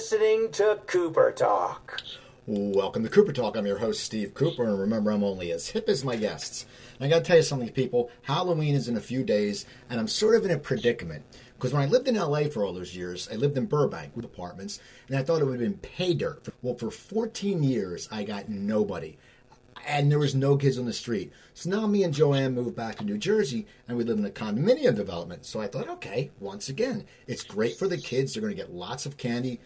Listening to Cooper Talk. Welcome to Cooper Talk. I'm your host, Steve Cooper, and remember, I'm only as hip as my guests. And I got to tell you something, people. Halloween is in a few days, and I'm sort of in a predicament. Because when I lived in LA for all those years, I lived in Burbank with apartments, and I thought it would have been pay dirt. Well, for 14 years, I got nobody. And there was no kids on the street. So now me and Joanne moved back to New Jersey, and we live in a condominium development. So I thought, okay, once again, it's great for the kids. They're going to get lots of candy.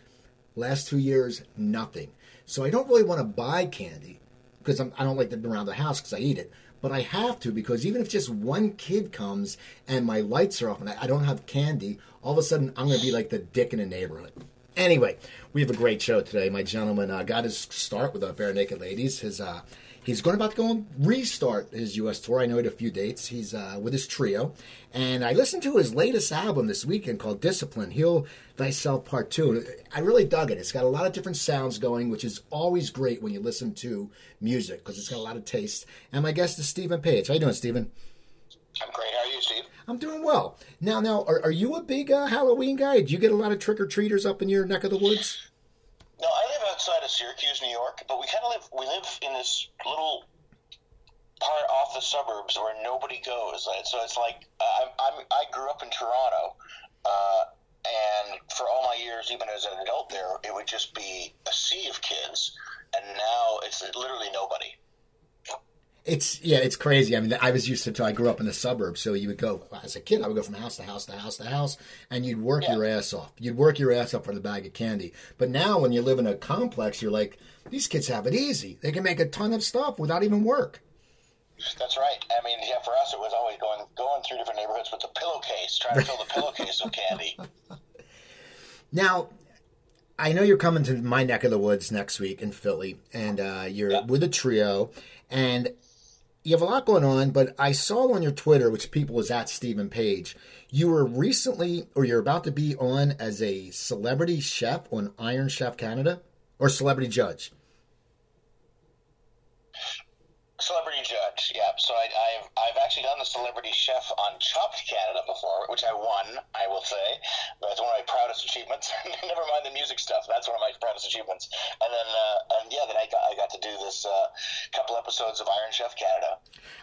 Last two years, nothing. So I don't really want to buy candy because I do not like them around the house because I eat it. But I have to because even if just one kid comes and my lights are off and I, I don't have candy, all of a sudden I'm going to be like the dick in the neighborhood. Anyway, we have a great show today. My gentleman uh, got his start with the Barenaked Ladies. His uh, He's going about to go and restart his U.S. tour. I know it a few dates. He's uh, with his trio, and I listened to his latest album this weekend called Discipline. Heal Thyself Part Two. I really dug it. It's got a lot of different sounds going, which is always great when you listen to music because it's got a lot of taste. And my guest is Steven Page. How you doing, Steven? I'm great. How are you, Steve? I'm doing well. Now, now, are, are you a big uh, Halloween guy? Do you get a lot of trick or treaters up in your neck of the woods? No, I outside of Syracuse, New York, but we kind of live. We live in this little part off the suburbs where nobody goes. So it's like I'm, I'm I grew up in Toronto, uh, and for all my years, even as an adult, there it would just be a sea of kids, and now it's literally nobody. It's yeah, it's crazy. I mean, I was used to. I grew up in the suburbs, so you would go as a kid. I would go from house to house to house to house, and you'd work yeah. your ass off. You'd work your ass off for the bag of candy. But now, when you live in a complex, you're like, these kids have it easy. They can make a ton of stuff without even work. That's right. I mean, yeah, for us, it was always going going through different neighborhoods with the pillowcase, trying to fill the pillowcase with candy. Now, I know you're coming to my neck of the woods next week in Philly, and uh, you're yeah. with a trio, and you have a lot going on, but I saw on your Twitter, which people was at Steven Page, you were recently or you're about to be on as a celebrity chef on Iron Chef Canada or celebrity judge. Celebrity judge, yeah. So I, have I've actually done the celebrity chef on Chopped Canada before, which I won, I will say. That's one of my proudest achievements. Never mind the music stuff. That's one of my proudest achievements. And then, uh, and yeah, then I got I got to do this uh, couple episodes of Iron Chef Canada.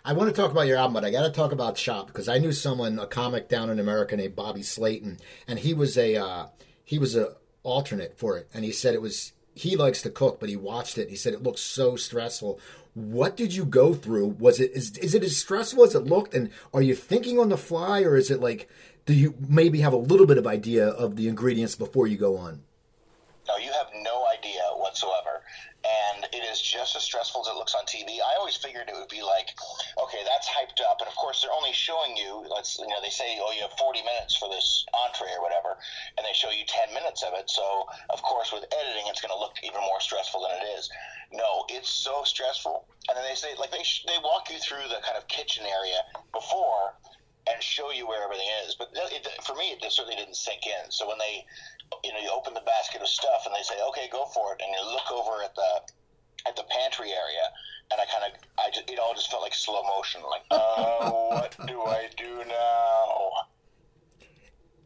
I want to talk about your album, but I got to talk about Chopped because I knew someone, a comic down in America named Bobby Slayton, and he was a uh, he was a alternate for it, and he said it was he likes to cook, but he watched it. He said it looks so stressful. What did you go through? Was it is is it as stressful as it looked? And are you thinking on the fly, or is it like do you maybe have a little bit of idea of the ingredients before you go on? No, you have no idea whatsoever and it is just as stressful as it looks on TV. I always figured it would be like, okay, that's hyped up, and of course they're only showing you. Let's you know they say, oh, you have 40 minutes for this entree or whatever, and they show you 10 minutes of it. So of course with editing, it's going to look even more stressful than it is. No, it's so stressful. And then they say like they they walk you through the kind of kitchen area before and show you where everything is. But it, for me, it certainly didn't sink in. So when they you know, you open the basket of stuff and they say, okay, go for it. And you look over at the, at the pantry area and I kind of, I just, it all just felt like slow motion. Like, oh, what do I do now?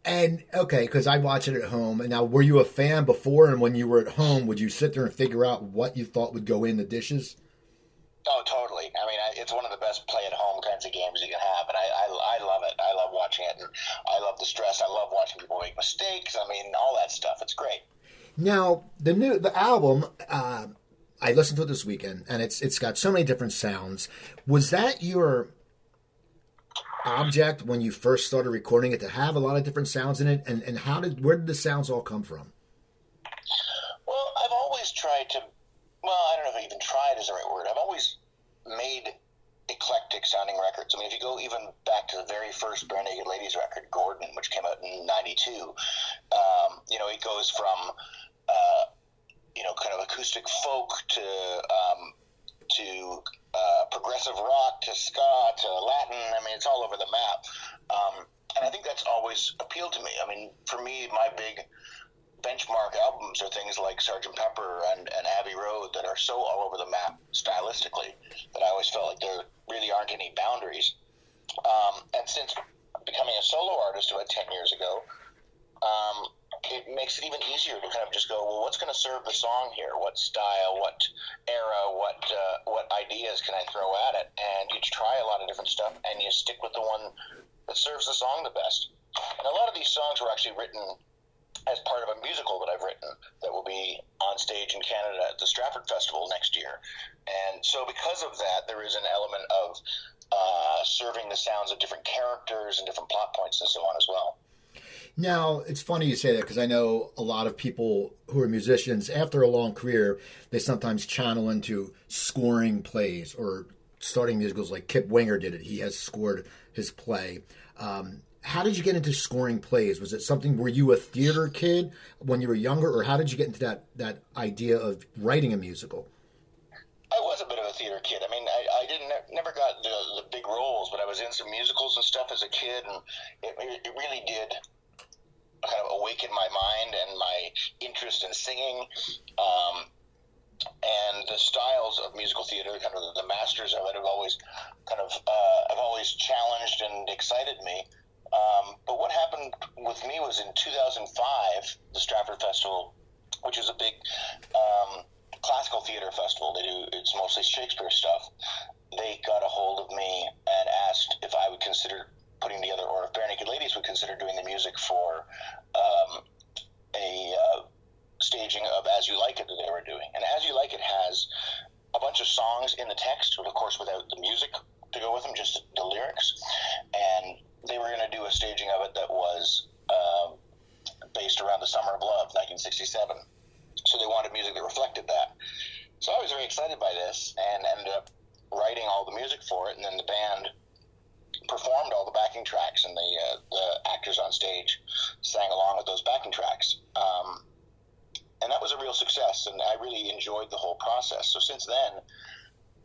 And okay, because I watch it at home. And now, were you a fan before? And when you were at home, would you sit there and figure out what you thought would go in the dishes? Oh, totally. I mean, I, it's one of the best play-at-home kinds of games you can have, and I, I, I love it. I love watching it, and I love the stress. I love watching people make mistakes. I mean, all that stuff. It's great. Now, the new the album. Uh, I listened to it this weekend, and it's it's got so many different sounds. Was that your object when you first started recording it to have a lot of different sounds in it? And and how did where did the sounds all come from? Well, I've always tried to well, I don't know if I even tried is the right word. I've always made eclectic sounding records. I mean, if you go even back to the very first Barenaked Ladies record, Gordon, which came out in '92, um, you know, it goes from uh, you know kind of acoustic folk to um, to uh, progressive rock to ska to Latin. I mean, it's all over the map, um, and I think that's always appealed to me. I mean, for me, my big benchmark albums are things like Sergeant Pepper and, and Abbey Road that are so all over the map stylistically that I always felt like there really aren't any boundaries. Um, and since becoming a solo artist about 10 years ago, um, it makes it even easier to kind of just go, well, what's going to serve the song here? What style? What era? What uh, what ideas can I throw at it? And you try a lot of different stuff, and you stick with the one that serves the song the best. And a lot of these songs were actually written as part of a musical that I've written that will be on stage in Canada at the Stratford Festival next year. And so, because of that, there is an element of uh, serving the sounds of different characters and different plot points and so on as well. Now, it's funny you say that because I know a lot of people who are musicians, after a long career, they sometimes channel into scoring plays or starting musicals like Kip Winger did it. He has scored his play. Um, how did you get into scoring plays? Was it something, were you a theater kid when you were younger, or how did you get into that, that idea of writing a musical? I was a bit of a theater kid. I mean, I, I didn't never got the, the big roles, but I was in some musicals and stuff as a kid, and it, it really did kind of awaken my mind and my interest in singing. Um, and the styles of musical theater, kind of the masters of it, have always kind of uh, have always challenged and excited me. Um, but what happened with me was in 2005, the Stratford Festival, which is a big um, classical theater festival. They do it's mostly Shakespeare stuff. They got a hold of me and asked if I would consider putting together, or if Barenaked Ladies would consider doing the music for um, a uh, staging of As You Like It that they were doing. And As You Like It has a bunch of songs in the text, of course without the music to go with them, just the lyrics. And they were going to do a staging of it that was um, based around the Summer of Love, 1967. So they wanted music that reflected that. So I was very excited by this and ended up writing all the music for it. And then the band performed all the backing tracks, and the uh, the actors on stage sang along with those backing tracks. Um, and that was a real success, and I really enjoyed the whole process. So since then,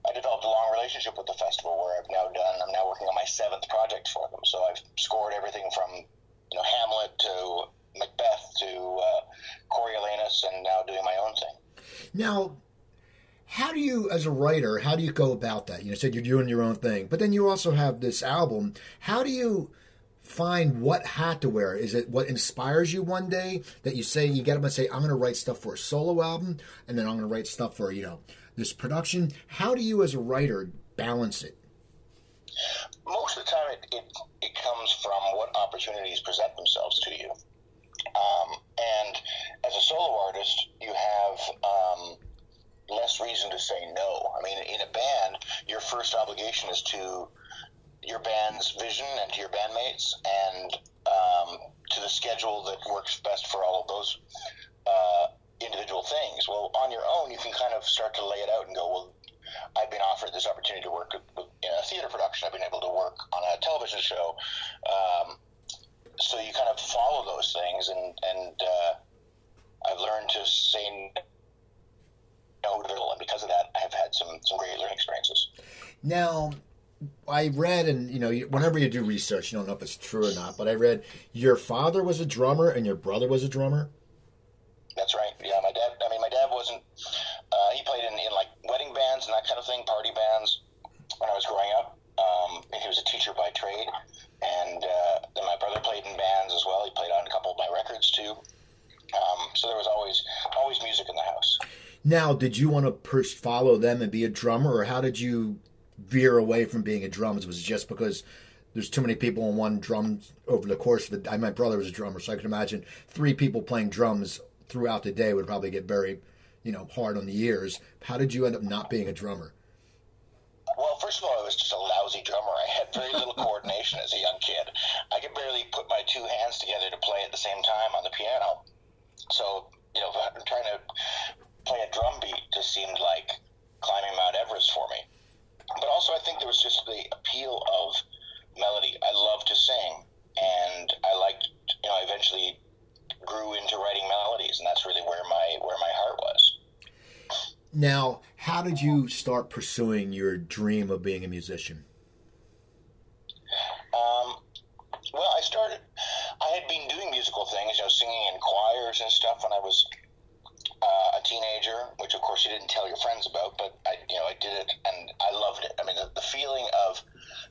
I developed a long relationship with the festival, where I've now done. I'm now working on my seventh project for them. So I've scored everything from you know Hamlet to Macbeth to uh, Coriolanus, and now doing my own thing. Now, how do you as a writer how do you go about that you know said you're doing your own thing but then you also have this album how do you find what hat to wear is it what inspires you one day that you say you get up and say i'm going to write stuff for a solo album and then i'm going to write stuff for you know this production. How do you as a writer balance it? Most of the time it, it, it comes from what opportunities present themselves to you. Um, and as a solo artist you have um, less reason to say no. I mean, in a band, your first obligation is to your band's vision and to your bandmates and um, to the schedule that works best for all of those uh, individual things. Well, on your own, you can kind of start to lay it out and go, well, I've been offered this opportunity to work in a theater production. I've been able to work on a television show. Um, so you kind of follow those things, and and uh, I've learned to say no to little, and because of that, I have had some some great learning experiences. Now, I read, and you know, whenever you do research, you don't know if it's true or not. But I read your father was a drummer and your brother was a drummer. That's right. Yeah, my dad. I mean, my dad wasn't. Uh, he played in, in like wedding bands and that kind of thing, party bands. When I was growing up, um, he was a teacher by trade, and uh, then my brother played in bands as well. He played on a couple of my records too. Um, so there was always always music in the house. Now, did you want to pers- follow them and be a drummer, or how did you veer away from being a drummer? Was it just because there's too many people on one drum over the course of the? My brother was a drummer, so I can imagine three people playing drums throughout the day would probably get very, you know, hard on the ears. How did you end up not being a drummer? Well, first of all, I was just a lousy drummer. I had very little coordination as a young kid. I could barely put my two hands together to play at the same time on the piano. So, you know, trying to play a drum beat just seemed like climbing Mount Everest for me. But also, I think there was just the appeal of melody. I love to sing, and I liked, you know, I eventually grew into writing melodies, and that's really where my where my heart was. Now, how did you start pursuing your dream of being a musician? Um, well, I started. I had been doing musical things, you know, singing in choirs and stuff when I was uh, a teenager, which of course you didn't tell your friends about, but I, you know, I did it and I loved it. I mean, the, the feeling of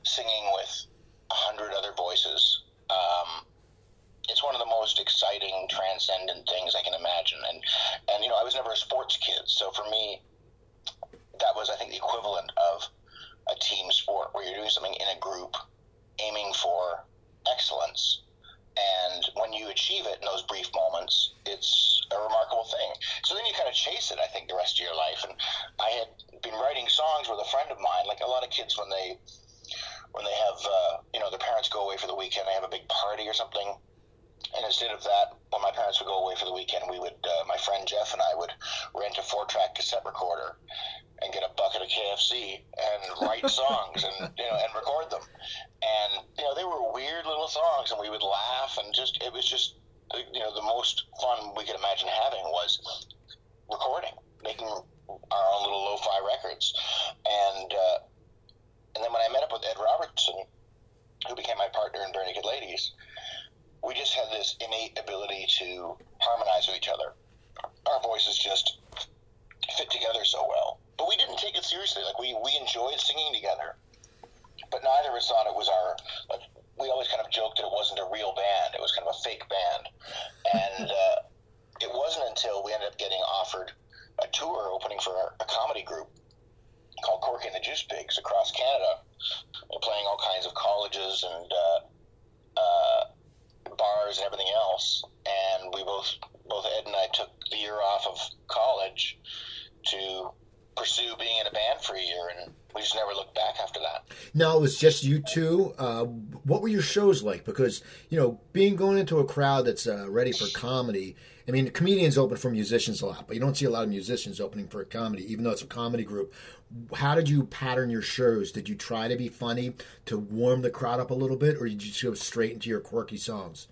singing with a hundred other voices, um, it's one of the most exciting, transcending I can imagine. And and you know, I was never a sports kid, so for me, that was I think the equivalent of a team sport where you're doing something in a group, aiming for excellence. And when you achieve it in those brief moments, it's a remarkable thing. So then you kind of chase it, I think, the rest of your life. And I had been writing songs with a friend of mine, like a lot of kids when they when they have uh, you know their parents go away for the weekend, they have a big party or something. And instead of that, when my parents would go away for the weekend, we would uh, my friend Jeff and I would rent a four track cassette recorder and get a bucket of KFC and write songs and you know and record them. And you know they were weird little songs, and we would laugh and just it was just you know the most fun we could imagine having was recording, making our own little lo-fi records, and uh, and then when I met up with Ed Robertson, who became my partner in Barenaked Ladies, we just had this innate ability to harmonize with each other. Our voices just fit together so well. But we didn't take it seriously. Like we, we enjoyed singing together. But neither of us thought it was our like we always kind of joked that it wasn't a real band. It was kind of a fake band. And uh, it wasn't until we ended up getting offered a tour opening for a comedy group called Corky and the Juice Pigs across Canada, playing all kinds of colleges and uh, and. We both, both Ed and I, took the year off of college to pursue being in a band for a year, and we just never looked back after that. No, it was just you two. Uh, what were your shows like? Because you know, being going into a crowd that's uh, ready for comedy. I mean, comedians open for musicians a lot, but you don't see a lot of musicians opening for a comedy, even though it's a comedy group. How did you pattern your shows? Did you try to be funny to warm the crowd up a little bit, or did you just go straight into your quirky songs?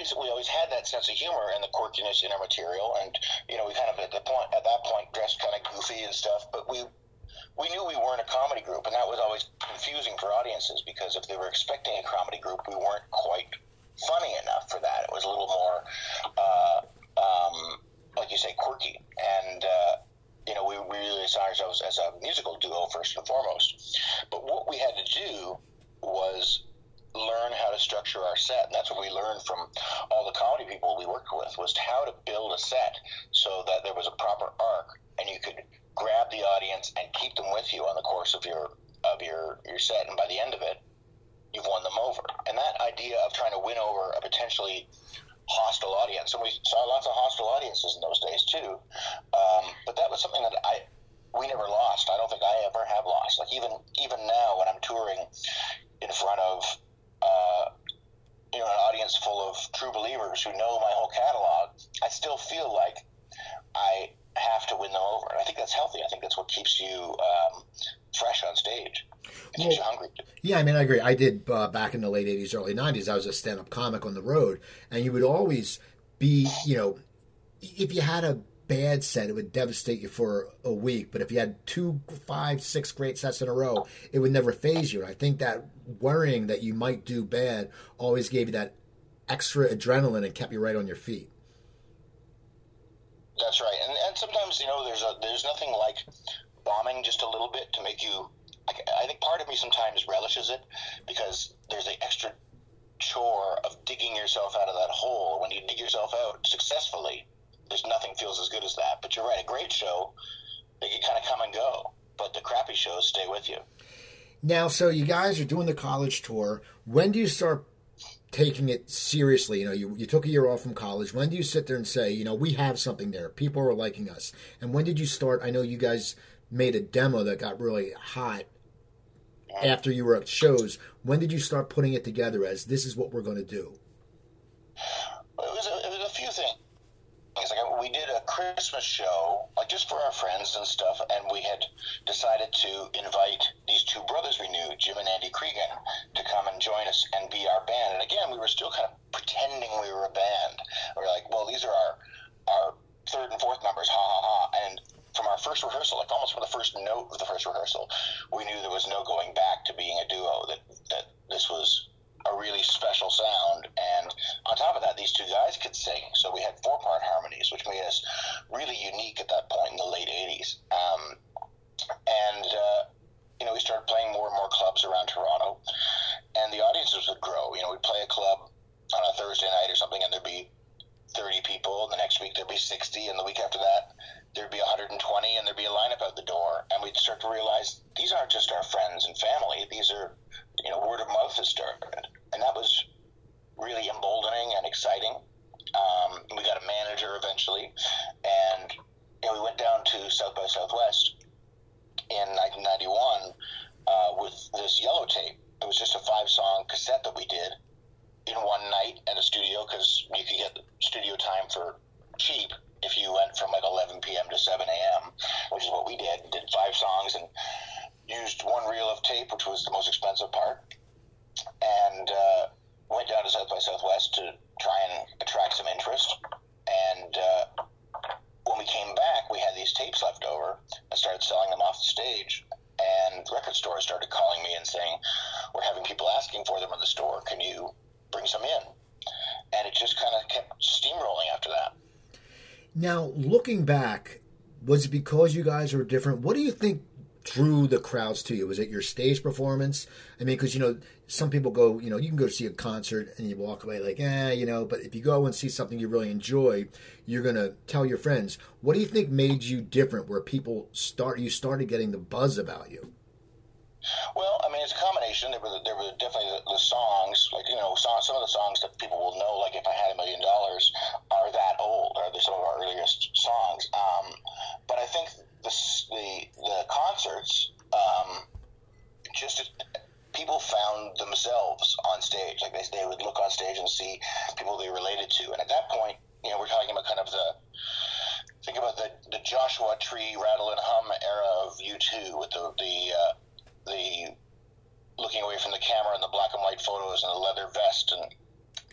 Always we always had that sense of humor and the quirkiness in our material, and you know we kind of at the point at that point dressed kind of goofy and stuff, but we we knew we weren't a comedy group, and that was always confusing for audiences because if they were expecting a comedy group, we weren't quite funny enough for that. It was a little more, uh, um, like you say, quirky, and uh, you know we really saw ourselves as a musical duo first and foremost. But what we had to do was learn how to structure our set. And that's what we learned from all the comedy people we worked with was how to build a set so that there was a proper arc and you could grab the audience and keep them with you on the course of your of your your set and by the end of it you've won them over. And that idea of trying to win over a potentially hostile audience, and we saw lots of hostile audiences in those days too. Um, but that was something that I we never lost. I don't think I ever have lost. Like even even now when I'm touring in front of uh, you know, an audience full of true who know my whole catalog, I still feel like I have to win them over. And I think that's healthy. I think that's what keeps you um, fresh on stage. It keeps you hungry. Yeah, I mean, I agree. I did uh, back in the late 80s, early 90s, I was a stand up comic on the road, and you would always be, you know, if you had a bad set, it would devastate you for a week. But if you had two, five, six great sets in a row, it would never phase you. And I think that worrying that you might do bad always gave you that extra adrenaline and kept you right on your feet. That's right, and, and sometimes you know there's a there's nothing like bombing just a little bit to make you. I, I think part of me sometimes relishes it because there's the extra chore of digging yourself out of that hole. When you dig yourself out successfully, there's nothing feels as good as that. But you're right, a great show, they can kind of come and go, but the crappy shows stay with you. Now, so you guys are doing the college tour. When do you start taking it seriously? You know, you, you took a year off from college. When do you sit there and say, you know, we have something there? People are liking us. And when did you start? I know you guys made a demo that got really hot after you were at shows. When did you start putting it together as this is what we're going to do? It was a, it was a few things. Like we did a Christmas show, like just for our friends and stuff, and we had decided to invite these two brothers we knew, Jim and Andy Creeggan, to come and join us and be our band. And again, we were still kind of pretending we were a band. We are like, well, these are our our third and fourth members, ha ha ha. And from our first rehearsal, like almost from the first note of the first rehearsal, we knew there was no going back to being a duo. That that this was a really special sound. Top of that, these two guys could sing. So we had four part harmonies, which made us really unique at that point in the late 80s. Um, and, uh, you know, we started playing more and more clubs around Toronto, and the audiences would grow. You know, we'd play a club on a Thursday night or something, and there'd be 30 people And the next week there'd be 60, and the week after that there'd be 120, and there'd be a lineup out the door. And we'd start to realize these aren't just our friends and family; these are, you know, word of mouth has started, and that was really emboldening and exciting. Um, we got a manager eventually, and you know, we went down to South by Southwest in 1991 uh, with this yellow tape. It was just a five song cassette that we did in one night at a studio because you could get studio time for cheap if you went from like 11 p.m. to 7 a.m., which is what we did. Did five songs and used one reel of tape, which was the most expensive part, and uh, went down to South by Southwest to try and attract some interest. And uh, when we came back, we had these tapes left over. I started selling them off the stage, and record stores started calling me and saying, "We're having people asking for them in the store. Can you bring some in?" And it just kind of kept steamrolling after that. Now, looking back, was it because you guys were different? What do you think drew the crowds to you? Was it your stage performance? I mean, because you know, some people go, you know, you can go see a concert and you walk away like, eh, you know, but if you go and see something you really enjoy, you're gonna tell your friends. What do you think made you different? Where people start, you started getting the buzz about you. Well, I mean, it's a combination. There were there were definitely the, the songs, like you know, some of the songs that people will know, like "If I Had a Million Dollars," are that old. Are some of our earliest songs. Um, but I think the the, the concerts, um, just people found themselves on stage. Like they they would look on stage and see people they related to, and at that point, you know, we're talking about kind of the think about the the Joshua Tree rattle and hum era of U two with the the uh, the looking away from the camera and the black and white photos and the leather vest and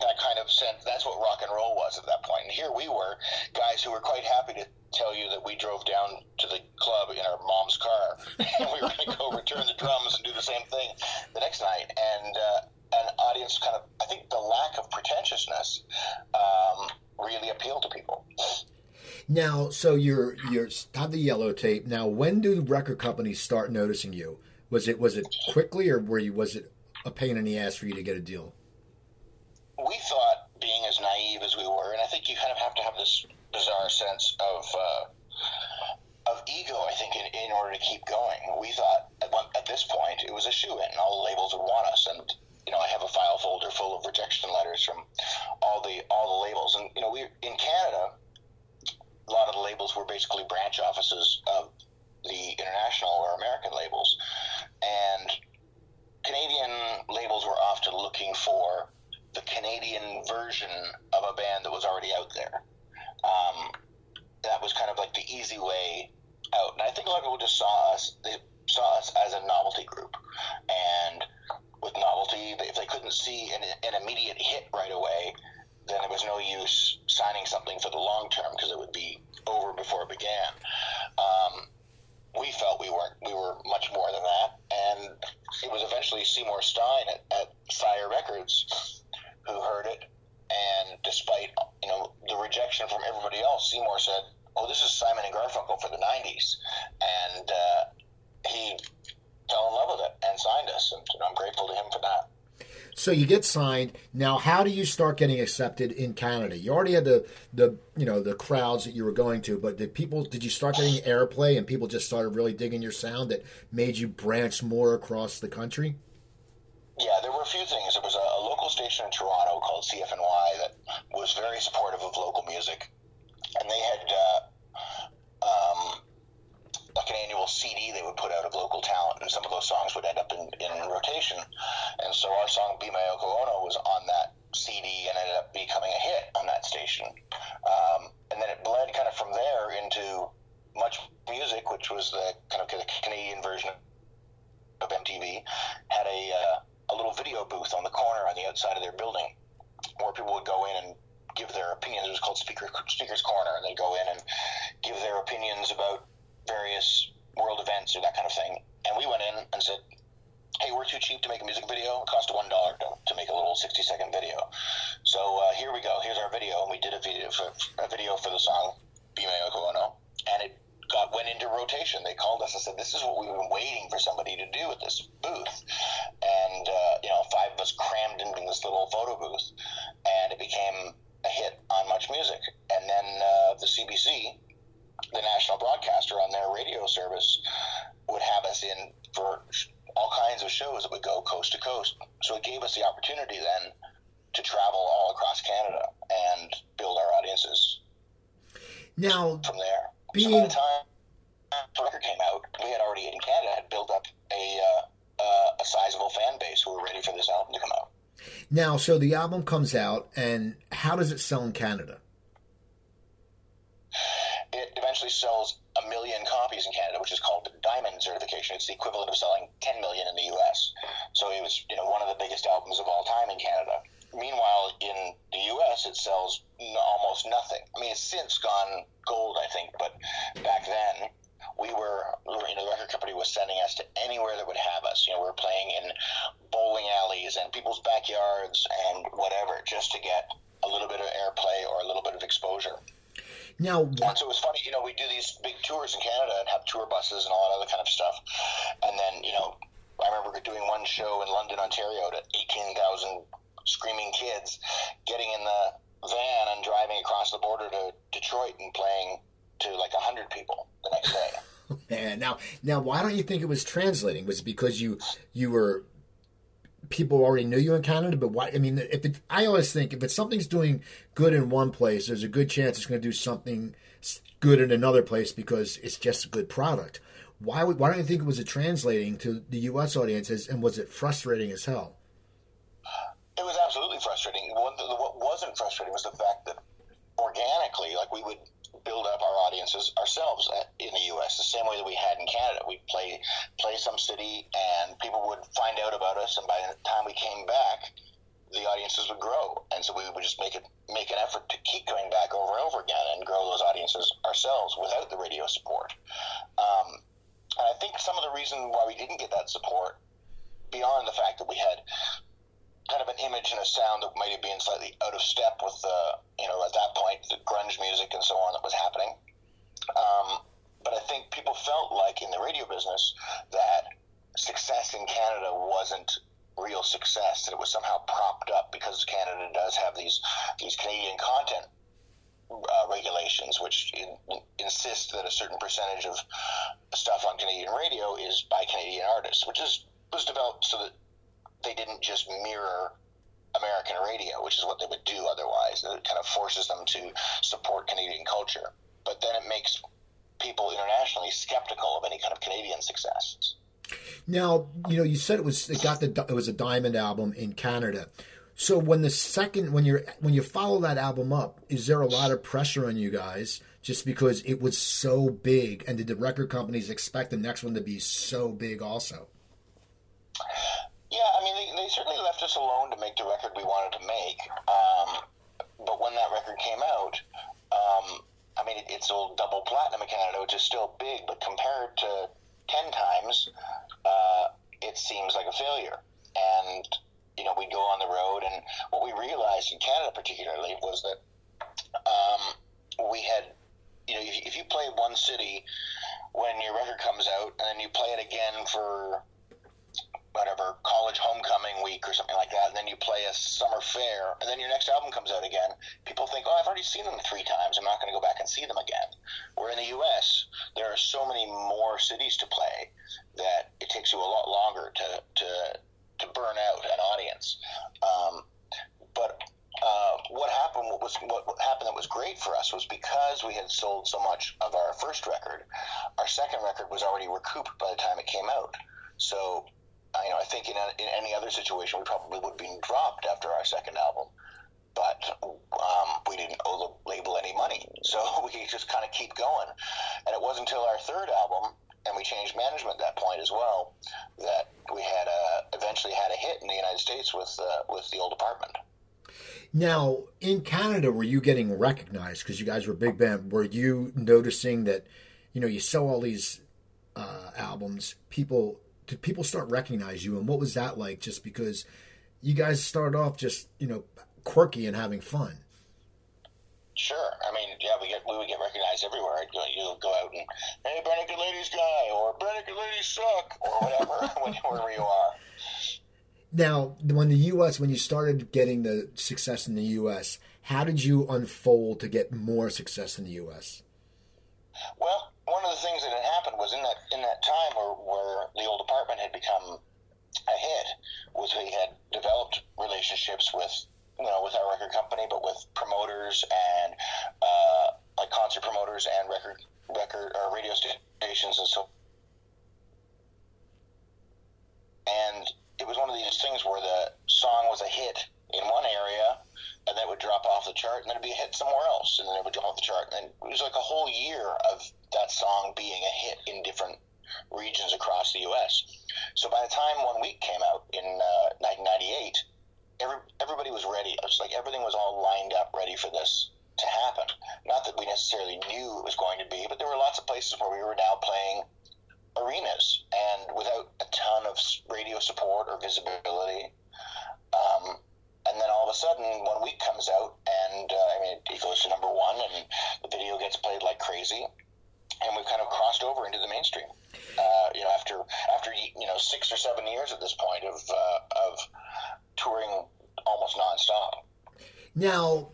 that kind of sense. That's what rock and roll was at that point. And here we were, guys who were quite happy to tell you that we drove down to the club in our mom's car and we were going to go return the drums and do the same thing the next night. And uh, an audience kind of, I think, the lack of pretentiousness um, really appealed to people. Now, so you're you're have the yellow tape. Now, when do record companies start noticing you? Was it was it quickly, or were you was it a pain in the ass for you to get a deal? We thought, being as naive as we were, and I think you kind of have to have this bizarre sense of uh, of ego. I think in, in order to keep going, we thought at, at this point it was a shoe in. And all the labels would want us, and you know I have a file folder full of rejection letters from all the all the labels, and you know we in Canada. A lot of the labels were basically branch offices of the international or American labels. And Canadian labels were often looking for the Canadian version of a band that was already out there. Um, that was kind of like the easy way out. And I think a lot of people just saw us, they saw us as a novelty group. And with novelty, if they couldn't see an, an immediate hit right away, then there was no use signing something for the long term because it would be over before it began. Um, we felt we weren't we were much more than that and it was eventually Seymour Stein at, at Sire Records who heard it and despite you know the rejection from everybody else Seymour said oh this is Simon and Garfunkel for the 90s and uh, he fell in love with it and signed us and I'm grateful to him for that so you get signed. Now, how do you start getting accepted in Canada? You already had the the you know the crowds that you were going to, but did people did you start getting airplay and people just started really digging your sound that made you branch more across the country? Yeah, there were a few things. There was a, a local station in Toronto called CFNY that was very supportive of local music, and they had uh, um, like an annual CD they would put out of local talent, and some of those songs would end up in, in rotation. And so our song "Be My Yoko Ono" was on that CD and ended up becoming a hit on that station. Um, and then it bled kind of from there into Much Music, which was the kind of the Canadian version of MTV, had a uh, a little video booth on the corner on the outside of their building, where people would go in and give their opinions. It was called Speaker Speaker's Corner, and they'd go in and give their opinions about various world events or that kind of thing. And we went in and said, hey, we're too cheap to make a music video. It cost $1 to, to make a little 60 second video. So uh, here we go. Here's our video. And we did a video for, a video for the song Ono. And it got went into rotation. They called us and said, this is what we've been waiting for somebody to do at this booth. And, uh, you know, five of us crammed into this little photo booth. And it became a hit on Much Music. And then uh, the CBC, the national broadcaster on their radio service, would have us in for all kinds of shows that would go coast to coast. So it gave us the opportunity then to travel all across Canada and build our audiences. Now, from there, being... So by the time the record came out, we had already in Canada had built up a uh, uh, a sizable fan base who were ready for this album to come out now, so the album comes out, and how does it sell in Canada? It eventually sells a million copies in Canada, which is called Diamond certification. It's the equivalent of selling 10 million in the U.S. So it was, you know, one of the biggest albums of all time in Canada. Meanwhile, in the U.S., it sells almost nothing. I mean, it's since gone gold, I think, but back then we were, you know, the record company was sending us to anywhere that would have us. You know, we were playing in bowling alleys and people's backyards and whatever, just to get a little bit of airplay or a little bit of exposure. Now, And so it was funny, you know, we do these big tours in Canada and have tour buses and all that other kind of stuff. And then, you know, I remember doing one show in London, Ontario to 18,000 screaming kids, getting in the van and driving across the border to Detroit and playing to like 100 people the next day. man, now, now, why don't you think it was translating? Was it because you you were people already knew you in Canada? But why? I mean, if it, I always think if it's something's doing good in one place, there's a good chance it's going to do something good in another place because it's just a good product. Why would, why don't you think it was a translating to the U.S. audiences, and was it frustrating as hell? It was absolutely frustrating. What, what wasn't frustrating was the fact that organically, like we would build up our audiences ourselves in the U.S. the same way that we had in Canada. We'd play play some city, and people would find out about us, and by the time we came back, the audiences would grow, and so we would just make it make an effort to keep coming back over and over again and grow those audiences ourselves without the radio support. Um, and I think some of the reason why we didn't get that support, beyond the fact that we had kind of an image and a sound that might have been slightly out of step with the, you know, at that point, the grunge music and so on that was happening. Um, but I think people felt like in the radio business that success in Canada wasn't real success, that it was somehow propped up because Canada does have these these Canadian content uh, regulations, which in, insist that a certain percentage of stuff on Canadian radio is by Canadian artists, which is was developed so that they didn't just mirror American radio, which is what they would do otherwise. It kind of forces them to support Canadian culture. But then it makes people internationally skeptical of any kind of Canadian success. Now, you know, you said it was it got the it was a diamond album in Canada. So when the second when you're when you follow that album up, is there a lot of pressure on you guys just because it was so big and did the record companies expect the next one to be so big also? Yeah, I mean, they, they certainly left us alone to make the record we wanted to make. Um, but when that record came out, um, I mean, it, it sold double platinum in Canada, which is still big, but compared to 10 times, uh, it seems like a failure. And, you know, we'd go on the road, and what we realized in Canada particularly was that um, we had, you know, if, if you play one city when your record comes out, and then you play it again for whatever college homecoming week or something like that, and then you play a summer fair, and then your next album comes out again. People think, oh, I've already seen them three times. I'm not going to go back and see them again. Where in the U.S., there are so many more cities to play that it takes you a lot longer to to to burn out an audience. Um, but uh, what happened? What was what, what happened that was great for us was because we had sold so much of our first record. Our second record was already recouped by the time it came out. So you know, I think in, a, in any other situation, we probably would have been dropped after our second album. But um, we didn't owe the label any money, so we could just kind of keep going. And it wasn't until our third album, and we changed management at that point as well, that we had a, eventually had a hit in the United States with uh, with the old apartment. Now, in Canada, were you getting recognized because you guys were a big band? Were you noticing that, you know, you sell all these uh, albums, people did people start recognize you, and what was that like? Just because you guys started off just you know quirky and having fun. Sure. I mean, yeah, we get we would get recognized everywhere. I'd go, you'll go out and hey, Barenaked Ladies guy, or Barenaked Ladies suck, or whatever, wherever you are. Now, when the U.S. when you started getting the success in the U.S., how did you unfold to get more success in the U.S.? Well, one of the things that had happened was in that in that time where, where the old apartment had become a hit, was we had developed relationships with you know with our record company, but with promoters and uh, like concert promoters and record record or radio stations and so. And it was one of these things where the song was a hit in one area, and then it would drop off the chart, and then it'd be a hit somewhere else, and then it would drop off the chart, and it was like a whole year of that song being a hit in different regions across the U.S. So by the time One Week came out in uh, 1998, every, everybody was ready. It was like everything was all lined up, ready for this to happen. Not that we necessarily knew it was going to be, but there were lots of places where we were now playing arenas, and without a ton of radio support or visibility. Um, and then all of a sudden, one week comes out, and uh, I mean, it goes to number one, and the video gets played like crazy, and we've kind of crossed over into the mainstream. Uh, you know, after after you know six or seven years at this point of uh, of touring almost nonstop. Now,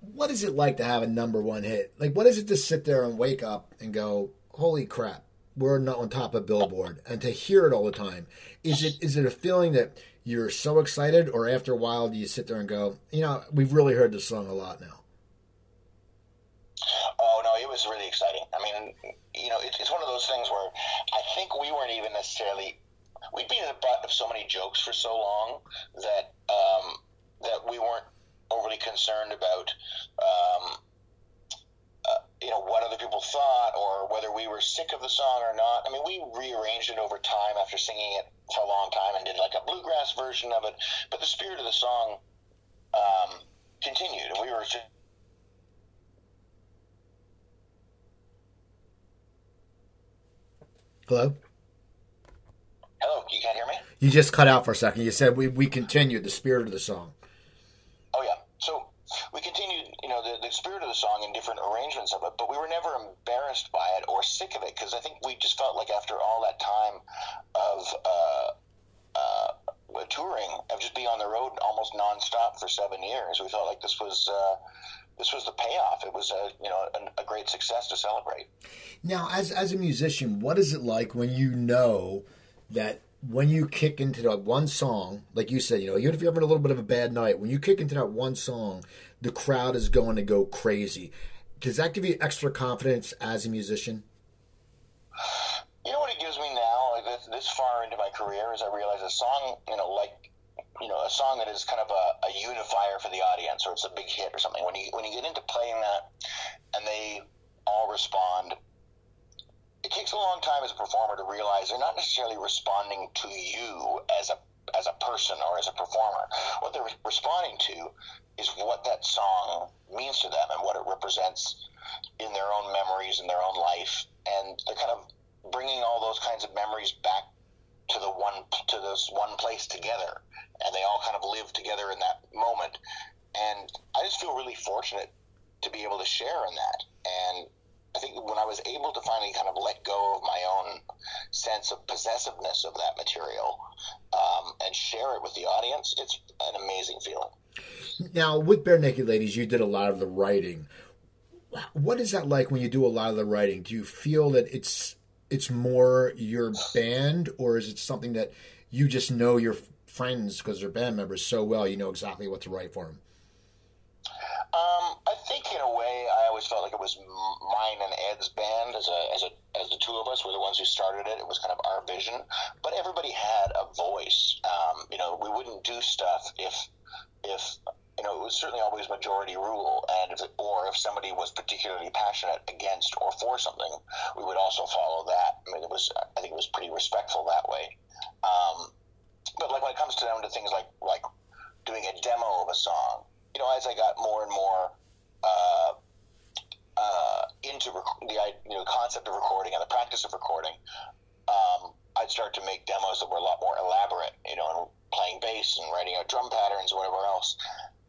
what is it like to have a number one hit? Like, what is it to sit there and wake up and go, "Holy crap, we're not on top of Billboard," and to hear it all the time? Is it is it a feeling that you're so excited, or after a while, do you sit there and go, "You know, we've really heard this song a lot now"? Oh no, it was really exciting. I mean, you know, it's, it's one of those things where I think we weren't even necessarily we'd been the butt of so many jokes for so long that um, that we weren't overly concerned about um, you know what other people thought or whether we were sick of the song or not. I mean, we rearranged it over time after singing it for a long time and did like a bluegrass version of it. But the spirit of the song um, continued, and we were just Hello. Hello, you can't hear me? You just cut out for a second. You said we, we continued the spirit of the song. We continued, you know, the, the spirit of the song and different arrangements of it, but we were never embarrassed by it or sick of it because I think we just felt like after all that time of uh, uh, touring, of just being on the road almost nonstop for seven years, we felt like this was. Uh, this was the payoff. It was a you know a, a great success to celebrate. Now, as as a musician, what is it like when you know that when you kick into that one song, like you said, you know, even if you're having a little bit of a bad night, when you kick into that one song, the crowd is going to go crazy. Does that give you extra confidence as a musician? You know what it gives me now, like this, far into my career, is I realize a song, you know, like you know, a song that is kind of a, a unifier for the audience, or it's a big hit or something. When you when you get into playing that, and they all respond, it takes a long time as a performer to realize they're not necessarily responding to you as a as a person or as a performer. What they're responding to is what that song means to them and what it represents in their own memories in their own life, and they're kind of bringing all those kinds of memories back to the one to this one place together, and they all kind of live together in that moment. And I just feel really fortunate to be able to share in that. And I think when I was able to finally kind of let go of my own sense of possessiveness of that material um, and share it with the audience, it's an amazing feeling. Now, with Barenaked Ladies, you did a lot of the writing. What is that like when you do a lot of the writing? Do you feel that it's it's more your band, or is it something that you just know your friends because they're band members so well, you know exactly what to write for them? Um, I think in a way, always felt like it was mine and Ed's band as a as a as the two of us were the ones who started it. It was kind of our vision, but everybody had a voice. Um, you know, we wouldn't do stuff if if you know, it was certainly always majority rule, and if, or if somebody was particularly passionate against or for something, we would also follow that. I mean, it was, I think, it was pretty respectful that way. Um, but like when it comes to down to things like like doing a demo of a song, you know, as I got more and more uh, into rec- the you know concept of recording and the practice of recording, um, I'd start to make demos that were a lot more elaborate, you know, and playing bass and writing out drum patterns or whatever else.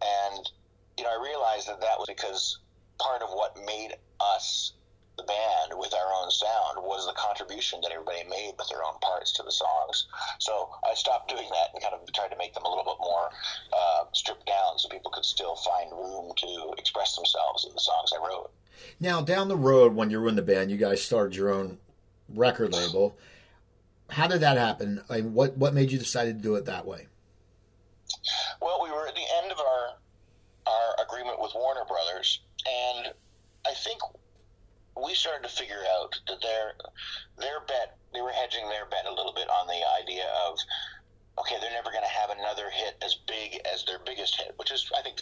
And, you know, I realized that that was because part of what made us the band with our own sound was the contribution that everybody made with their own parts to the songs. So I stopped doing that and kind of tried to make them a little bit more uh, stripped down so people could still find room to express themselves in the songs I wrote. Now, down the road, when you were in the band, you guys started your own record label. How did that happen? I mean, what what made you decide to do it that way? Well, we were at the end of our our agreement with Warner Brothers, and I think started to figure out that their their bet they were hedging their bet a little bit on the idea of okay, they're never going to have another hit as big as their biggest hit, which is I think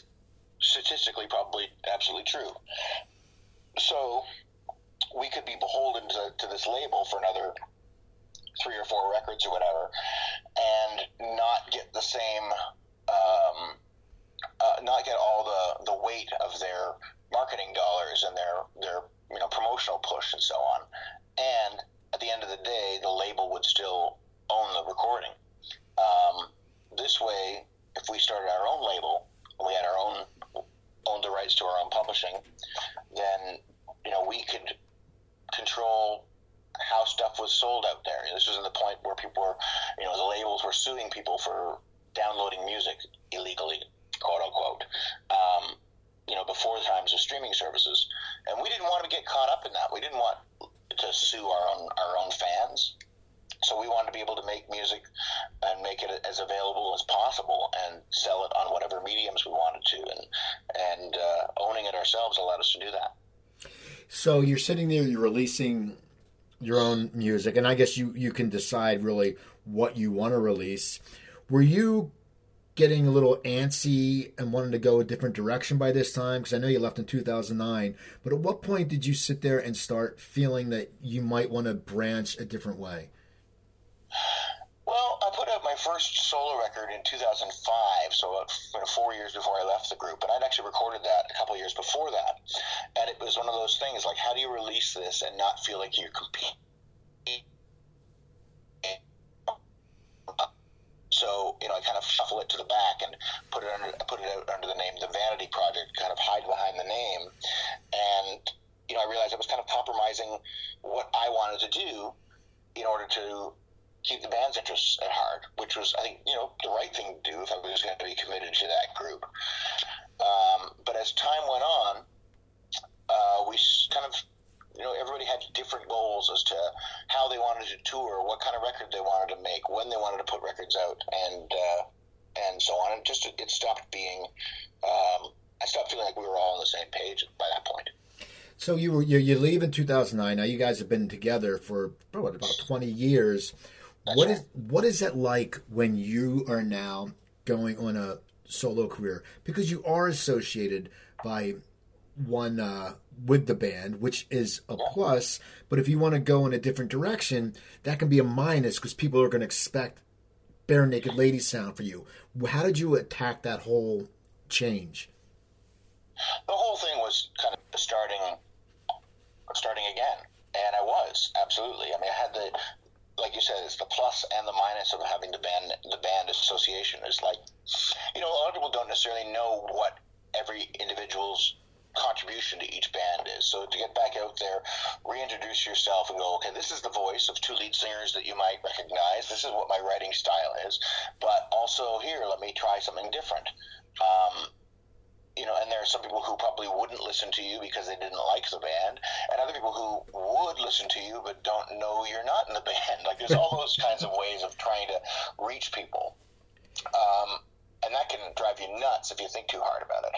statistically probably absolutely true. So we could be beholden to, to this label for another three or four records or whatever, and not get the same, um, uh, not get all the, the weight of their marketing dollars and their their you know promotional push and so on. And at the end of the day, the label would still own the recording. Um, this way, if we started our own label, we had our own owned the rights to our own publishing, then you know we could control how stuff was sold out there. This was in the point where people were, you know, the labels were suing people for downloading music illegally, quote unquote. Um, you know, before the times of streaming services, and we didn't want to get caught up in that. We didn't want to sue our own our own fans. So we wanted to be able to make music and make it as available as possible and sell it on whatever mediums we wanted to, and and uh, owning it ourselves allowed us to do that. So you're sitting there, you're releasing your own music, and I guess you you can decide really what you want to release. Were you getting a little antsy and wanting to go a different direction by this time? Because I know you left in 2009, but at what point did you sit there and start feeling that you might want to branch a different way? Well, I put out my first solo record in 2005, so about four years before I left the group, and I'd actually recorded that a couple years before that. And it was one of those things like, how do you release this and not feel like you're competing? So you know, I kind of shuffle it to the back and put it under, put it out under the name the Vanity Project, kind of hide behind the name, and you know, I realized I was kind of compromising what I wanted to do in order to keep the band's interests at heart, which was, I think, you know, the right thing to do if I was going to be committed to that group. Um, but as time went on, uh, we kind of, you know, everybody had different goals as to how they wanted to tour, what kind of record they wanted to make, when they wanted to put records out, and uh, and so on. And just it stopped being, um, I stopped feeling like we were all on the same page by that point. So you were you, you leave in 2009. Now you guys have been together for what, about 20 years. That's What right. is what is that like when you are now going on a solo career because you are associated by one uh, with the band, which is a plus. But if you want to go in a different direction, that can be a minus because people are going to expect Barenaked Lady sound for you. How did you attack that whole change? the whole thing was kind of starting starting again and i was absolutely i mean i had the like you said it's the plus and the minus of having the band the band association is like you know a lot of people don't necessarily know what every individual's contribution to each band is. So to get back out there reintroduce yourself and go okay this is the voice of two lead singers that you might recognize. This is what my writing style is. But also here let me try something different. Um, you know, and there are some people who probably wouldn't listen to you because they didn't like the band, and other people who would listen to you but don't know you're not in the band. Like there's all those kinds of ways of trying to reach people, um, and that can drive you nuts if you think too hard about it.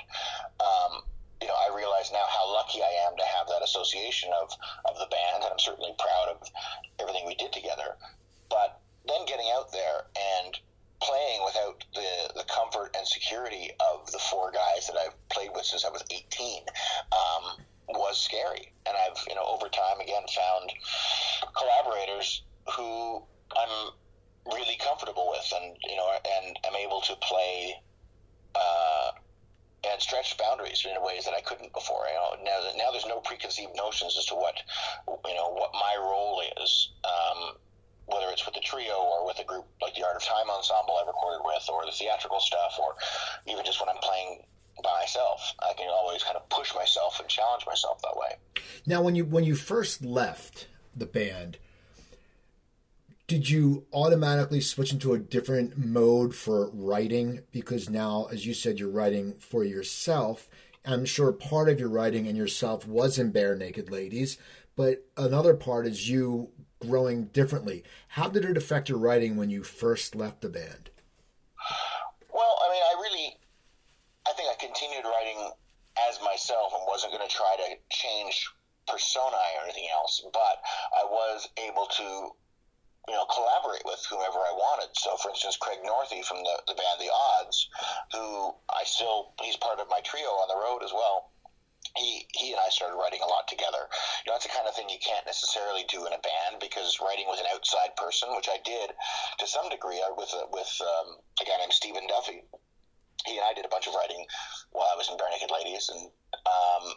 Um, you know, I realize now how lucky I am to have that association of of the band, and I'm certainly proud of everything we did together. But then getting out there and playing without the, the comfort and security of the four guys that I've played with since I was 18 um, was scary. And I've, you know, over time again found collaborators who I'm really comfortable with and, you know, and I'm able to play and stretch boundaries in ways that I couldn't before. You know, now, now there's no preconceived notions as to what, you know, what my role is. Um, whether it's with the trio or with a group like the Art of Time ensemble I recorded with, or the theatrical stuff, or even just when I'm playing by myself, I can always kind of push myself and challenge myself that way. Now, when you when you first left the band, did you automatically switch into a different mode for writing? Because now, as you said, you're writing for yourself. I'm sure part of your writing and yourself was in Barenaked Ladies, but another part is you growing differently. How did it affect your writing when you first left the band? Well, I mean, I really, I think I continued writing as myself and wasn't going to try to change persona or anything else, but I was able to you know, collaborate with whomever I wanted. So, for instance, Craig Northey from the, the band The Odds, who I still, he's part of my trio on the road as well. He, he and I started writing a lot together. You know, that's the kind of thing you can't necessarily do in a band because writing with an outside person, which I did to some degree uh, with uh, with um, a guy named Stephen Duffy. He and I did a bunch of writing while I was in Barenaked Ladies, and um,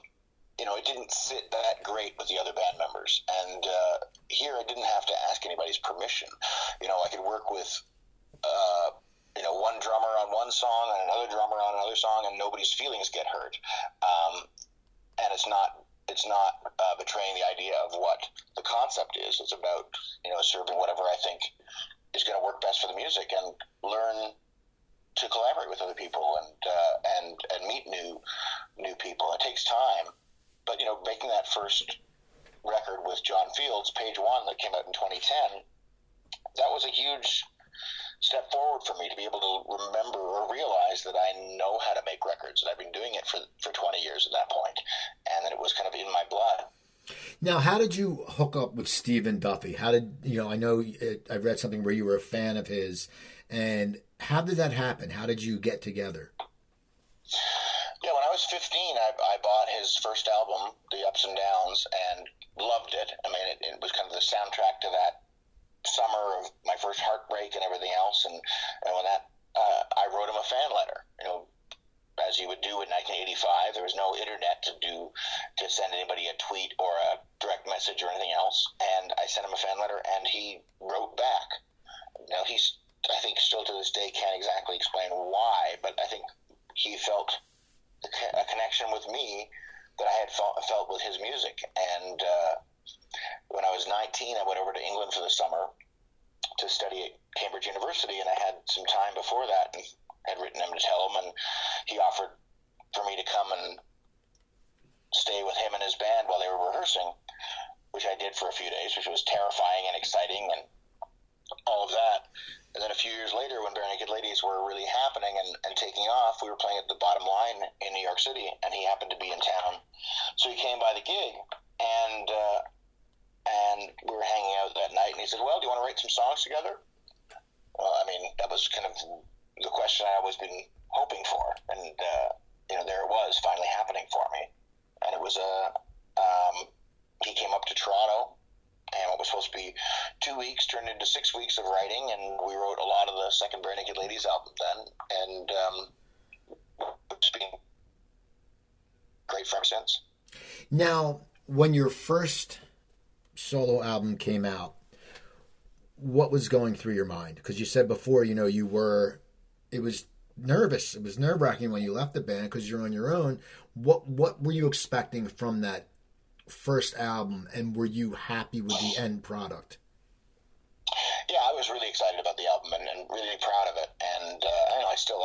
you know, it didn't sit that great with the other band members. And uh, here, I didn't have to ask anybody's permission. You know, I could work with, uh, you know, one drummer on one song and another drummer on another song, and nobody's feelings get hurt. Um, and it's not it's not uh, betraying the idea of what the concept is. It's about you know serving whatever I think is going to work best for the music and learn to collaborate with other people and uh, and and meet new new people. It takes time but you know, making that first record with John Fields, Page One, that came out in 2010, that was a huge step forward for me to be able to remember or realize that I know how to make records, and I've been doing it for for 20 years at that point, and that it was kind of in my blood. Now, how did you hook up with Stephen Duffy? How did you know? I know it, I read something where you were a fan of his, and how did that happen? How did you get together? Yeah, when I was 15, I, I bought his first album, The Ups and Downs, and loved it. I mean, it, it was kind of the soundtrack to that summer of my first heartbreak and everything else. And, and when that, uh, I wrote him a fan letter, you know, as you would do in 1985. There was no internet to do to send anybody a tweet or a direct message or anything else. And I sent him a fan letter, and he wrote back. Now he's, I think, still to this day can't exactly explain why, but I think he felt a connection with me that I had felt, felt with his music. And uh, when I was 19, I went over to England for the summer to study at Cambridge University, and I had some time before that and had written him to tell him, and he offered for me to come and stay with him and his band while they were rehearsing, which I did for a few days, which was terrifying and exciting and all of that. And then a few years later, when Barenaked Ladies were really happening and, and taking off, we were playing at the bottom line in New York City, and he happened to be in town. So he came by the gig, and uh, and we were hanging out that night, and he said, "Well, do you want to write some songs together?" Well, I mean, that was kind of the question I always been hoping for, and uh, you know, there it was, finally happening for me. And it was a uh, um, he came up to Toronto and what was supposed to be two weeks turned into six weeks of writing, and we wrote a lot of the second Barenaked Ladies album then, and um, it's been great for ever since. Now, when your first solo album came out, what was going through your mind? Because you said before, you know, you were, it was nervous. It was nerve wracking when you left the band because you're on your own. What what were you expecting from that first album, and were you happy with the end product? Yeah, I was really excited about the album and, and really proud of it, and uh, I, know, I still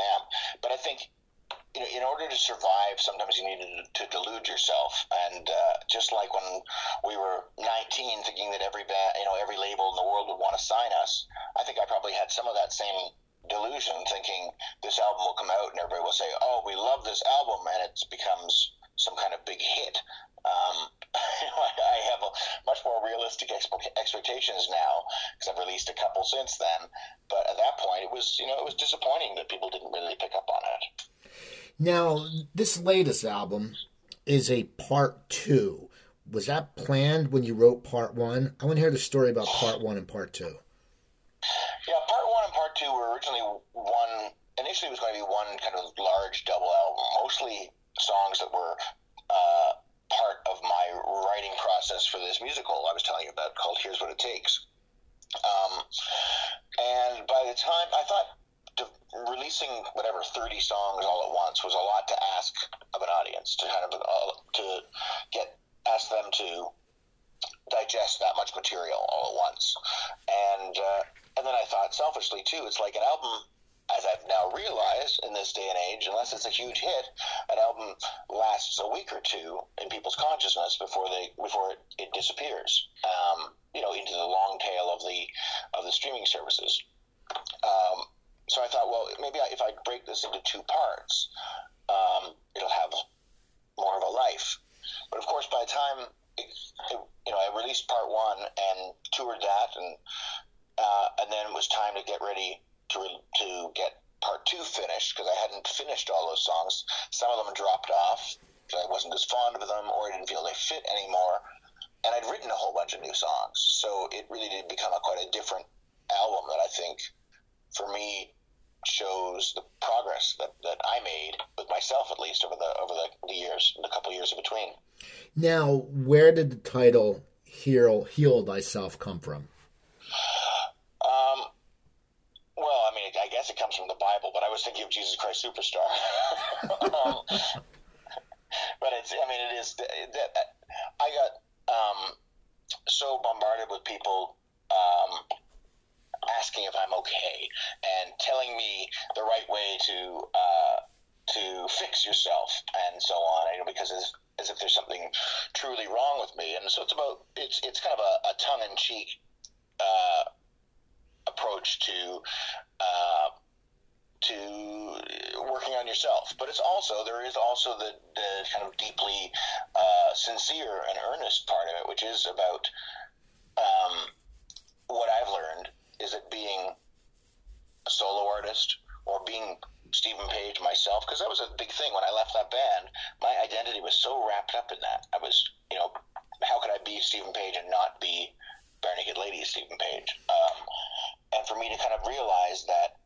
you know, in order to survive, sometimes you need to, delude yourself. And uh, just like when we were 19, thinking that every band, you know, every label in the world would want to sign us, I think I probably had some of that same delusion, thinking this album will come out and everybody will say, "Oh, we love this album," and it becomes some kind of big hit. Um, I have much more realistic expectations now because I've released a couple since then. But at that point, it was you know it was disappointing that people didn't really pick up on it. Now, this latest album is a part two. Was that planned when you wrote part one? I want to hear the story about part one and part two. Yeah, part one and part two were originally one. Initially, it was going to be one kind of large double album, mostly songs that were uh, part of my writing process for this musical I was telling you about called Here's What It Takes. Um, and by the time I thought releasing whatever 30 songs all at once was a lot to ask of an audience to kind of uh, to get ask them to digest that much material all at once and uh, and then I thought selfishly too it's like an album as I've now realized in this day and age, unless it's a huge hit, an album lasts a week or two in people's consciousness before they before it, it disappears. Um, you know, into the long tail of the of the streaming services. Um, so I thought, well, maybe if I break this into two parts, um, it'll have more of a life. But of course, by the time it, it, you know, I released part one and toured that, and uh, and then it was time to get ready to to get part two finished because I hadn't finished all those songs. Some of them dropped off because I wasn't as fond of them, or I didn't feel they fit anymore. And I'd written a whole bunch of new songs, so it really did become a quite a different album that I think, for me, shows the progress that, that I made with myself at least over the over the, the years, the couple years in between. Now, where did the title "Heal Heal Thyself" come from? Um, well, I mean, I guess it comes from the Bible, but I was thinking of Jesus Christ Superstar. um, but it's, I mean, it is that I got um, so bombarded with people um, asking if I'm okay and telling me the right way to uh, to fix yourself and so on. You know, because as, as if there's something truly wrong with me, and so it's about it's it's kind of a, a tongue in cheek uh, approach to. Uh, to working on yourself, but it's also there is also the, the kind of deeply uh, sincere and earnest part of it, which is about um, what I've learned is it being a solo artist or being Steven Page myself because that was a big thing when I left that band. My identity was so wrapped up in that. I was, you know, how could I be Steven Page and not be Barenaked Lady Steven Page? Um, and for me to kind of realize that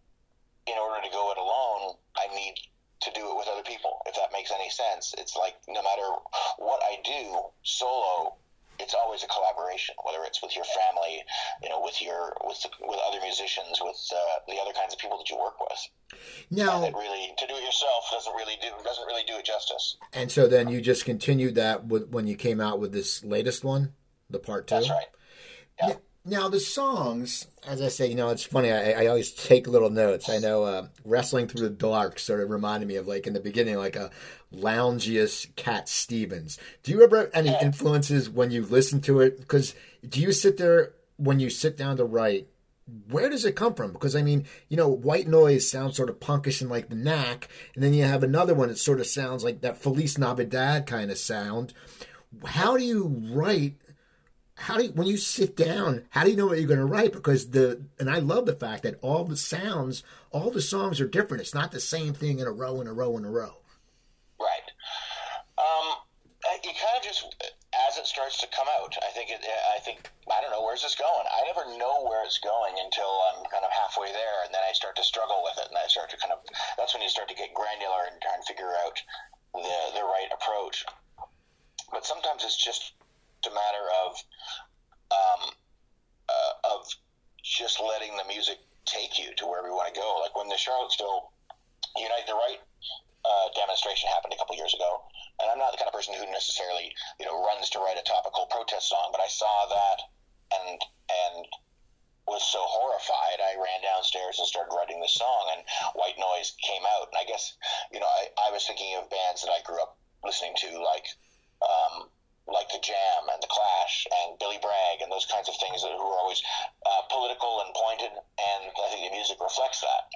in order to go it alone, I need to do it with other people. If that makes any sense, it's like no matter what I do solo, it's always a collaboration, whether it's with your family, you know, with your with with other musicians, with uh, the other kinds of people that you work with. Now, and really, to do it yourself doesn't really do doesn't really do it justice. And so then you just continued that with, when you came out with this latest one, the part two. That's right. Yeah. Now the songs, as I say, you know, it's funny. I, I always take little notes. I know uh, "Wrestling Through the Dark" sort of reminded me of like in the beginning, like a loungiest Cat Stevens. Do you ever have any influences when you listen to it? Because do you sit there when you sit down to write? Where does it come from? Because I mean, you know, White Noise sounds sort of punkish and like the Knack, and then you have another one that sort of sounds like that Feliz Navidad kind of sound. How do you write how do you, when you sit down, how do you know what you're going to write? Because the and I love the fact that all the sounds, all the songs are different. It's not the same thing in a row in a row in a row. Right. Um, you kind of just it starts to come out. I think it. I think I don't know where's this going. I never know where it's going until I'm kind of halfway there, and then I start to struggle with it, and I start to kind of. That's when you start to get granular and try and figure out the the right approach. But sometimes it's just a matter of um, uh, of just letting the music take you to where we want to go. Like when the Charlottesville Unite the Right uh, demonstration happened a couple years ago, and I'm not the kind of person who necessarily you know runs to write a topical protest song, but I saw that and and was so horrified, I ran downstairs and started writing this song, and White Noise came out. And I guess, you know, I, I was thinking of bands that I grew up listening to, like um, like the Jam and the Clash and Billy Bragg and those kinds of things that, who are always uh, political and pointed, and I think the music reflects that.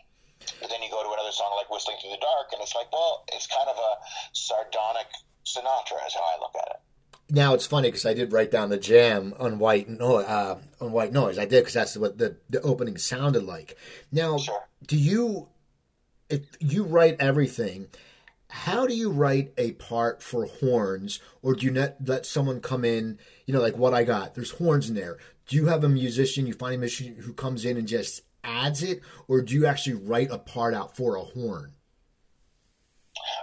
But then you go to another song like Whistling Through the Dark, and it's like, well, it's kind of a sardonic Sinatra, is how I look at it. Now it's funny because I did write down the jam on white no- uh, on white noise. I did because that's what the the opening sounded like. Now, Sure. do you if you write everything? How do you write a part for horns, or do you not let someone come in? You know, like what I got. There's horns in there. Do you have a musician? You find a musician who comes in and just adds it, or do you actually write a part out for a horn?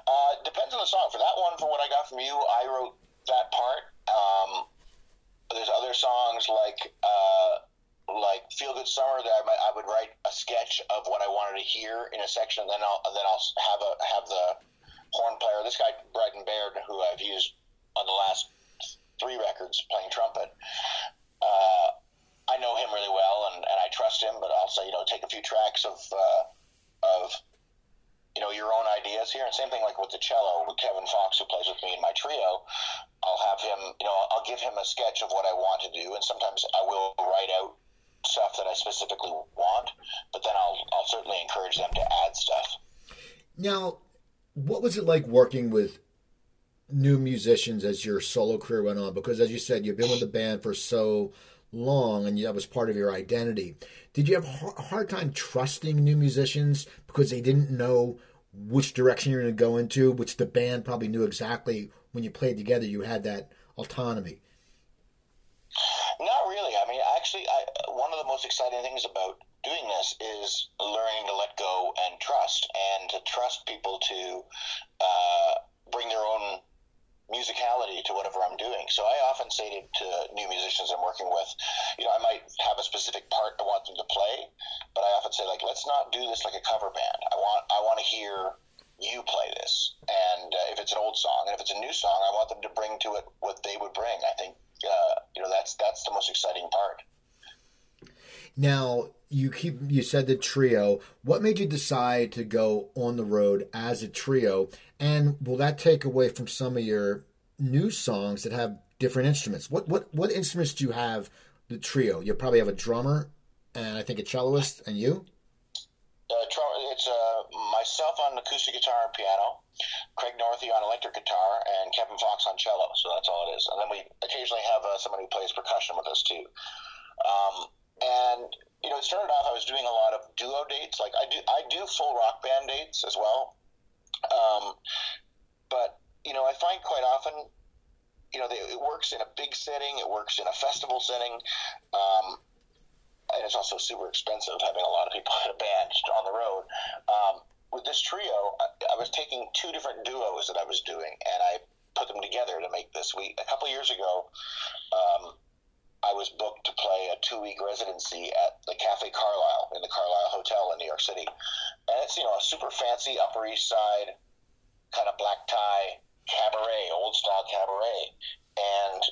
Uh, depends on the song. For that one, from what I got from you, I wrote that part. Um, there's other songs like uh, like Feel Good Summer that I, might, I would write a sketch of what I wanted to hear in a section, and then I'll and then I'll have a have the horn player. This guy Bryden Baird, who I've used on the last three records playing trumpet. Uh, I know him really well, and, and I trust him. But I'll say, you know, take a few tracks of uh, of you know your own ideas here, and same thing like with the cello with Kevin Fox, who plays with me in my trio. I'll have him, you know, I'll give him a sketch of what I want to do, and sometimes I will write out stuff that I specifically want, but then I'll I'll certainly encourage them to add stuff. Now, what was it like working with new musicians as your solo career went on? Because as you said, you've been with the band for so long and that was part of your identity. Did you have a hard time trusting new musicians because they didn't know which direction you're going to go into, which the band probably knew exactly when you played together, you had that autonomy? Not really. I mean, actually, I, one of the most exciting things about doing this is learning to let go and trust, and to trust people to uh, bring their own musicality to whatever I'm doing. So I often say to, to, new musicians I'm working with, you know, I might have a specific part I want them to play, but I often say like, let's not do this like a cover band. I want I want to hear you play this, and uh, if it's an old song, and if it's a new song, I want them to bring to it what they would bring. I think uh, you know that's that's the most exciting part. Now you keep you said the trio. What made you decide to go on the road as a trio? And will that take away from some of your new songs that have different instruments? What what what instruments do you have? The trio. You probably have a drummer, and I think a celloist, and you. Uh, it's uh, myself on acoustic guitar and piano, Craig Northey on electric guitar, and Kevin Fox on cello. So that's all it is. And then we occasionally have uh, someone who plays percussion with us too. Um, and you know, it started off. I was doing a lot of duo dates. Like I do, I do full rock band dates as well. Um, but you know, I find quite often, you know, it works in a big setting. It works in a festival setting. Um, and it's also super expensive having a lot of people in a band on the road. Um, with this trio, I, I, was taking two different duos that I was doing, and I put them together to make this. We a couple years ago, um, I was booked to play a two week residency at the Cafe Carlyle in the Carlyle Hotel in New York City, and it's you know a super fancy Upper East Side kind of black tie cabaret, old style cabaret, and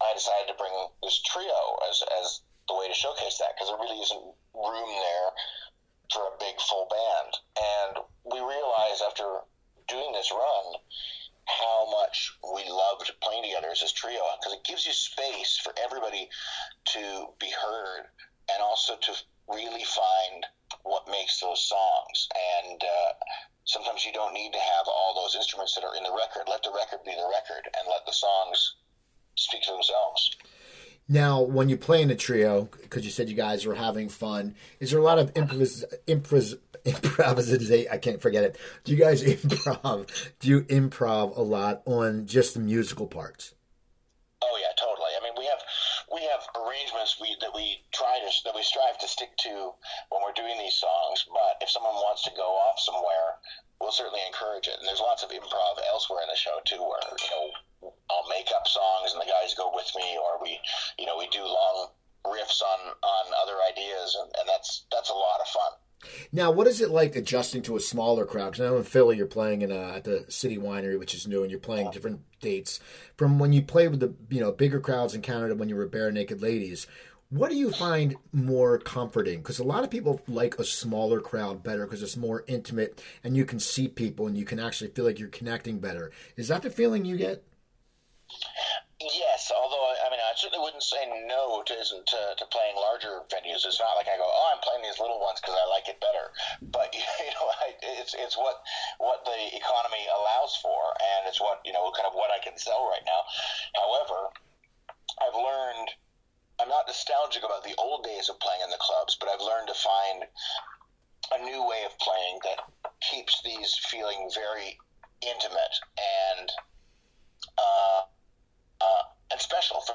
I decided to bring this trio as as the way to showcase that because there really isn't room there for a big full band. And we realized after doing this run how much we loved playing together as this trio because it gives you space for everybody to be heard and also to really find what makes those songs. And uh, sometimes you don't need to have all those instruments that are in the record. Let the record be the record and let the songs speak for themselves. Now, when you play in a trio, because you said you guys were having fun, is there a lot of improvis, improvis, improvisation? I can't forget it. Do you guys improv? Do you improv a lot on just the musical parts? Oh yeah, totally. I mean, we have we have arrangements we, that we try to that we strive to stick to when we're doing these songs. But if someone wants to go off somewhere, we'll certainly encourage it. And there's lots of improv elsewhere in the show too, where you know I'll make up songs and the guys go with me, or we, you know, we do long riffs on on other ideas, and, and that's that's a lot of fun. Now, what is it like adjusting to a smaller crowd? Because I know in Philly you're playing in a, at the City Winery, which is new, and you're playing different dates. From when you play with the you know bigger crowds in Canada when you were Barenaked Ladies, what do you find more comforting? Because a lot of people like a smaller crowd better because it's more intimate and you can see people and you can actually feel like you're connecting better. Is that the feeling you get? Yes, although I mean I certainly wouldn't say no to to, to playing larger venues. It's not like I go, oh, I'm playing these little ones because I like it better. But you know, I, it's it's what what the economy allows for, and it's what you know, kind of what I can sell right now. However, I've learned. I'm not nostalgic about the old days of playing in the clubs, but I've learned to find a new way of playing that keeps these feeling very intimate and uh, uh, and special for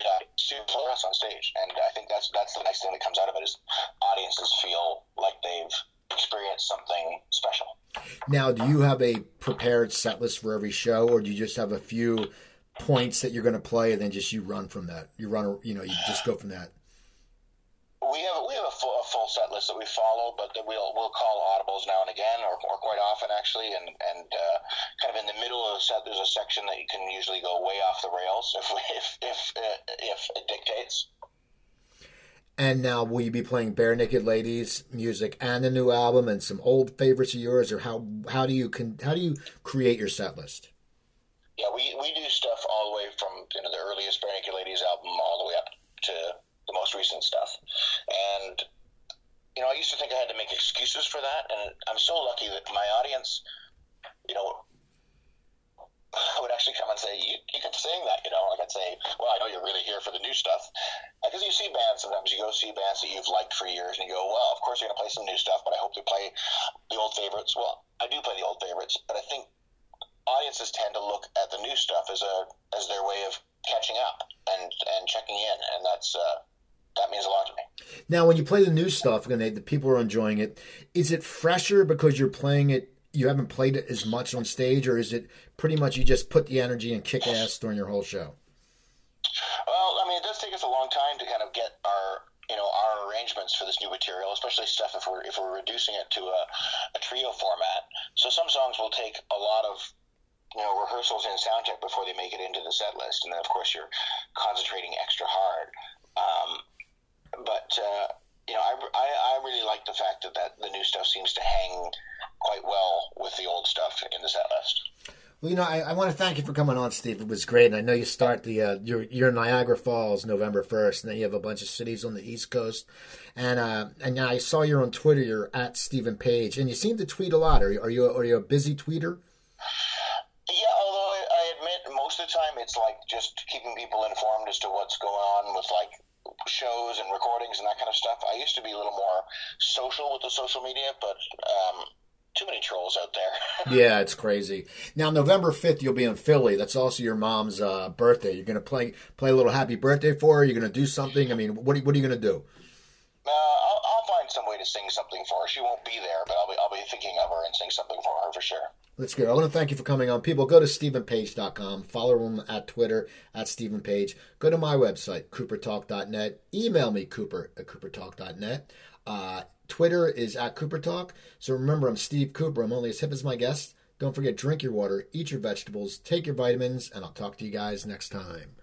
uh, to us on stage. And I think that's that's the nice thing that comes out of it is audiences feel like they've experienced something special. Now, do you have a prepared set list for every show, or do you just have a few points that you're going to play, and then just you run from that? You run, you know, you just go from that we have we have a full, a full set list that we follow, but we'll we'll call audibles now and again, or, or quite often actually, and and uh, kind of in the middle of the set, there's a section that you can usually go way off the rails if if if uh, if it dictates. And now, will you be playing Barenaked Ladies music and the new album and some old favorites of yours, or how how do you can how do you create your set list? Yeah, we, we do stuff all the way from you know the earliest Barenaked Ladies album all the way up to the most recent stuff. You know, I used to think I had to make excuses for that, and I'm so lucky that my audience, you know, would actually come and say, "You, you kept saying that, you know. Like I'd say, well, I know you're really here for the new stuff. Because you see bands sometimes, you go see bands that you've liked for years, and you go, well, of course you're to play some new stuff, but I hope they play the old favorites. Well, I do play the old favorites, but I think audiences tend to look at the new stuff as a as their way of catching up and and checking in, and that's uh, that means a lot to me. Now, when you play the new stuff and they, the people are enjoying it, is it fresher because you're playing it? You haven't played it as much on stage, or is it pretty much you just put the energy and kick ass during your whole show? Well, I mean, it does take us a long time to kind of get our you know our arrangements for this new material, especially stuff if we're if we're reducing it to a, a trio format. So some songs will take a lot of you know rehearsals and sound check before they make it into the set list, and then of course you're concentrating extra hard. Um, but uh, you know, I, I, I really like the fact that, that the new stuff seems to hang quite well with the old stuff in the set list. Well, you know, I, I want to thank you for coming on, Steve. It was great, and I know you start the uh, your your Niagara Falls November first, and then you have a bunch of cities on the East Coast, and uh, and I saw you're on Twitter. You're at Steven Page, and you seem to tweet a lot. Are you are you are you a busy tweeter? Yeah, although I, I admit most of the time it's like just keeping people informed as to what's going on with like shows and recordings and that kind of stuff. I used to be a little more social with the social media, but um, too many trolls out there. yeah, it's crazy. Now, November fifth, you'll be in Philly. That's also your mom's uh, birthday. You're gonna play play a little happy birthday for her. You're gonna do something. I mean, what are, what are you gonna do? Uh, find some way to sing something for her. She won't be there, but I'll be I'll be thinking of her and sing something for her for sure. That's good. I want to thank you for coming on. People, go to StevenPage.com. Follow him at Twitter, at Steven Page. Go to my website, CooperTalk.net. Email me, Cooper at CooperTalk.net. Uh, Twitter is at CooperTalk. So remember, I'm Steve Cooper. I'm only as hip as my guests. Don't forget, drink your water, eat your vegetables, take your vitamins, and I'll talk to you guys next time.